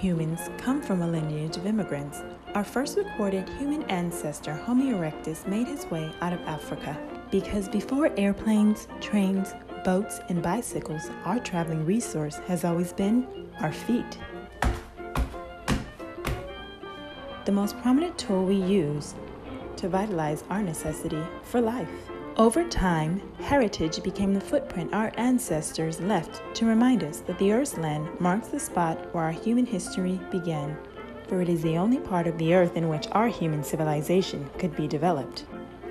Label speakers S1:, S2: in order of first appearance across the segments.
S1: humans come from a lineage of immigrants. Our first recorded human ancestor, Homo erectus, made his way out of Africa. Because before airplanes, trains, boats, and bicycles, our traveling resource has always been our feet. The most prominent tool we use to vitalize our necessity for life. Over time, heritage became the footprint our ancestors left to remind us that the Earth's land marks the spot where our human history began, for it is the only part of the Earth in which our human civilization could be developed.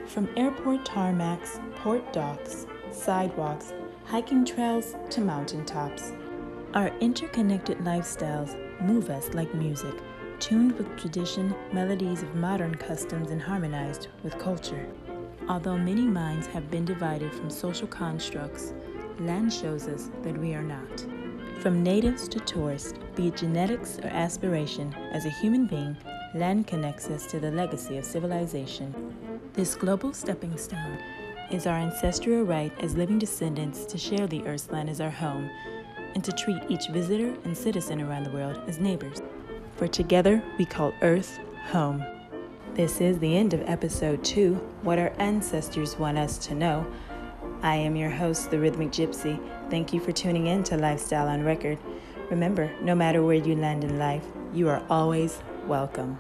S1: From airport tarmacs, port docks, sidewalks, hiking trails to mountaintops, our interconnected lifestyles move us like music, tuned with tradition, melodies of modern customs, and harmonized with culture. Although many minds have been divided from social constructs, land shows us that we are not. From natives to tourists, be it genetics or aspiration, as a human being, land connects us to the legacy of civilization. This global stepping stone is our ancestral right as living descendants to share the Earth's land as our home and to treat each visitor and citizen around the world as neighbors. For together we call Earth home. This is the end of episode two What Our Ancestors Want Us to Know. I am your host, The Rhythmic Gypsy. Thank you for tuning in to Lifestyle on Record. Remember, no matter where you land in life, you are always welcome.